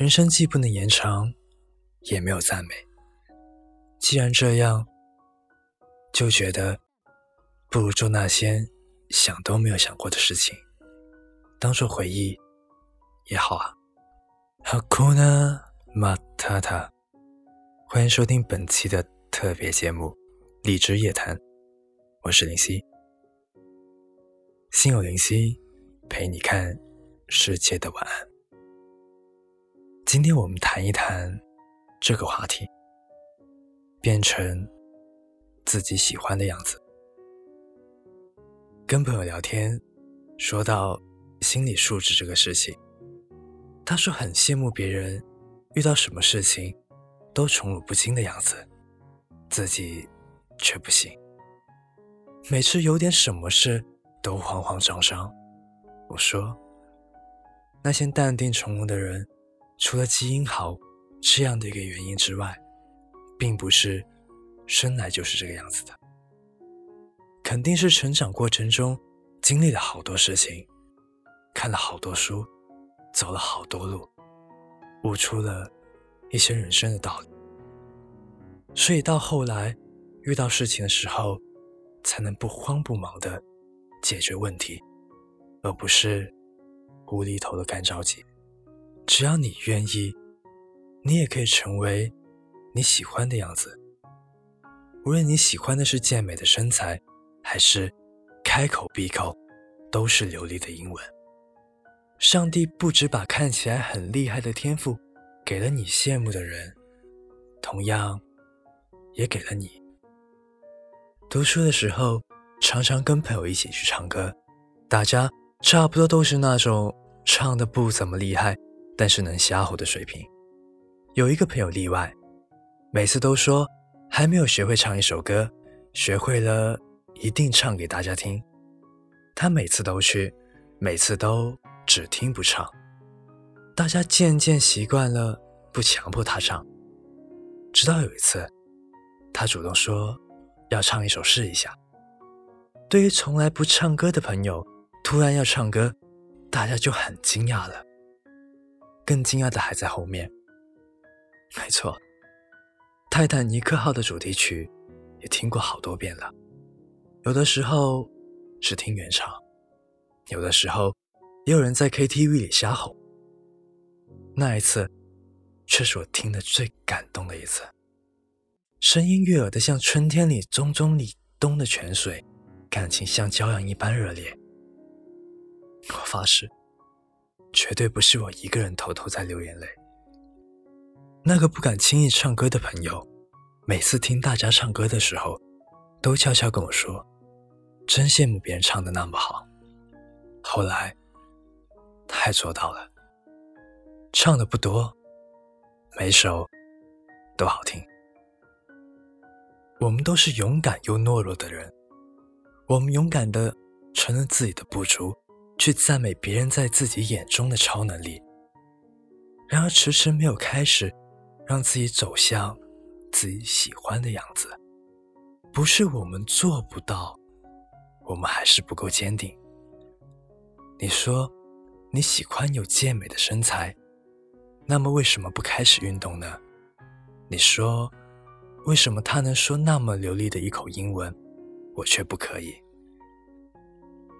人生既不能延长，也没有赞美。既然这样，就觉得不如做那些想都没有想过的事情，当做回忆也好啊。哈库纳马塔塔，欢迎收听本期的特别节目《荔枝夜谈》，我是林夕，心有灵犀，陪你看世界的晚安。今天我们谈一谈这个话题，变成自己喜欢的样子。跟朋友聊天，说到心理素质这个事情，他说很羡慕别人遇到什么事情都宠辱不惊的样子，自己却不行，每次有点什么事都慌慌张张。我说，那些淡定从容的人。除了基因好这样的一个原因之外，并不是生来就是这个样子的，肯定是成长过程中经历了好多事情，看了好多书，走了好多路，悟出了一些人生的道理，所以到后来遇到事情的时候，才能不慌不忙的解决问题，而不是无厘头的干着急。只要你愿意，你也可以成为你喜欢的样子。无论你喜欢的是健美的身材，还是开口闭口都是流利的英文，上帝不止把看起来很厉害的天赋给了你羡慕的人，同样也给了你。读书的时候，常常跟朋友一起去唱歌，大家差不多都是那种唱的不怎么厉害。但是能瞎吼的水平，有一个朋友例外，每次都说还没有学会唱一首歌，学会了一定唱给大家听。他每次都去，每次都只听不唱。大家渐渐习惯了，不强迫他唱。直到有一次，他主动说要唱一首试一下。对于从来不唱歌的朋友，突然要唱歌，大家就很惊讶了。更惊讶的还在后面。没错，《泰坦尼克号》的主题曲也听过好多遍了。有的时候是听原唱，有的时候也有人在 KTV 里瞎吼。那一次，却是我听的最感动的一次。声音悦耳的像春天里淙淙里冬的泉水，感情像骄阳一般热烈。我发誓。绝对不是我一个人偷偷在流眼泪。那个不敢轻易唱歌的朋友，每次听大家唱歌的时候，都悄悄跟我说：“真羡慕别人唱的那么好。”后来，他也做到了，唱的不多，每首都好听。我们都是勇敢又懦弱的人，我们勇敢的承认自己的不足。去赞美别人在自己眼中的超能力，然而迟迟没有开始，让自己走向自己喜欢的样子。不是我们做不到，我们还是不够坚定。你说你喜欢有健美的身材，那么为什么不开始运动呢？你说为什么他能说那么流利的一口英文，我却不可以？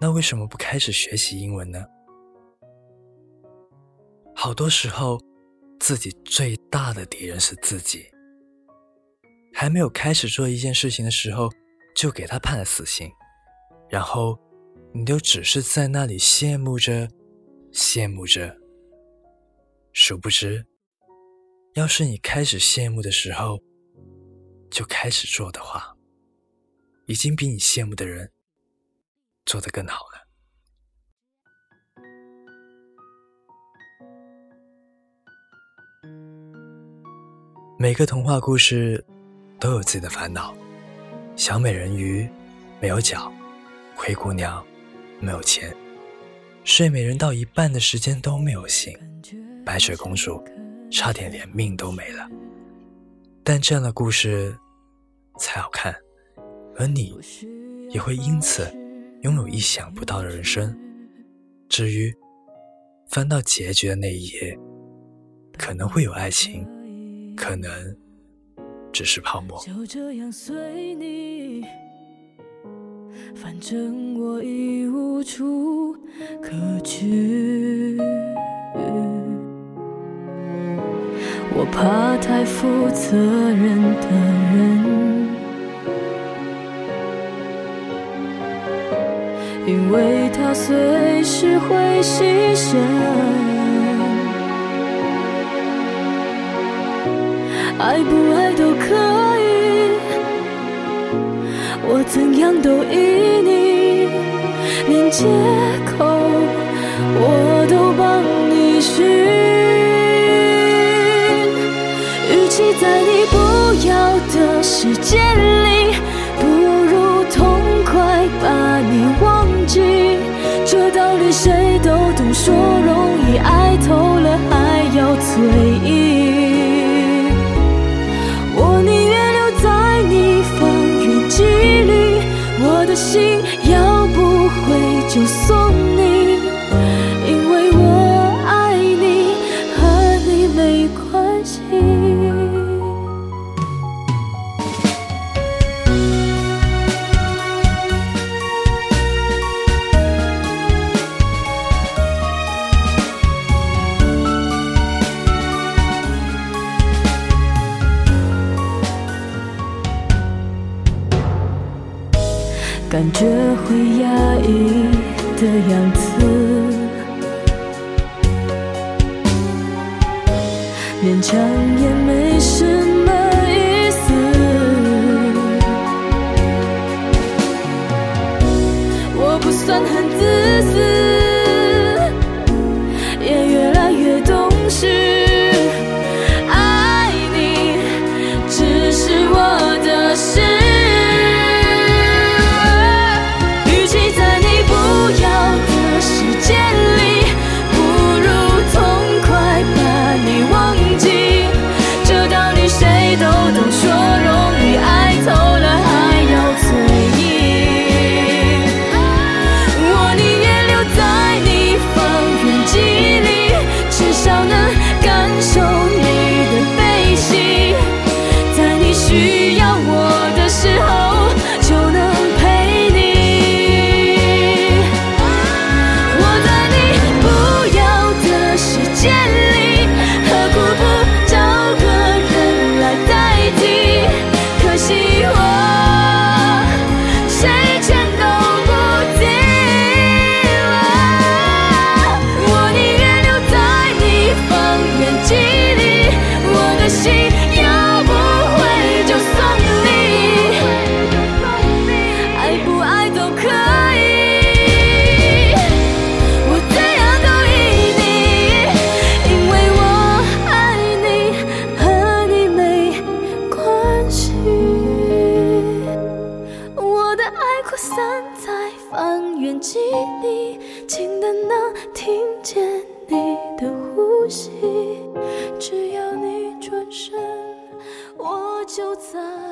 那为什么不开始学习英文呢？好多时候，自己最大的敌人是自己。还没有开始做一件事情的时候，就给他判了死刑，然后你就只是在那里羡慕着，羡慕着。殊不知，要是你开始羡慕的时候，就开始做的话，已经比你羡慕的人。做得更好了。每个童话故事都有自己的烦恼。小美人鱼没有脚，灰姑娘没有钱，睡美人到一半的时间都没有醒，白雪公主差点连命都没了。但这样的故事才好看，而你也会因此。拥有意想不到的人生。至于翻到结局的那一页，可能会有爱情，可能只是泡沫。就这样随你，反正我已无处可去。我怕太负责任的人，因为他随时会牺牲。爱不爱都可以，我怎样都依你，连借口我都帮你寻。与其在你不要的世界里，不如痛快把你忘这道理谁都懂，说容易，爱透了还要嘴硬。我宁愿留在你方圆几里，我的心要不回就送感觉会压抑的样子，勉强也没什么意思。我不算很自私，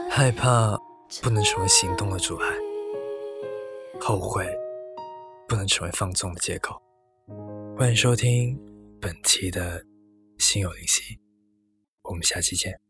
害怕不能成为行动的阻碍，后悔不能成为放纵的借口。欢迎收听本期的心有灵犀，我们下期见。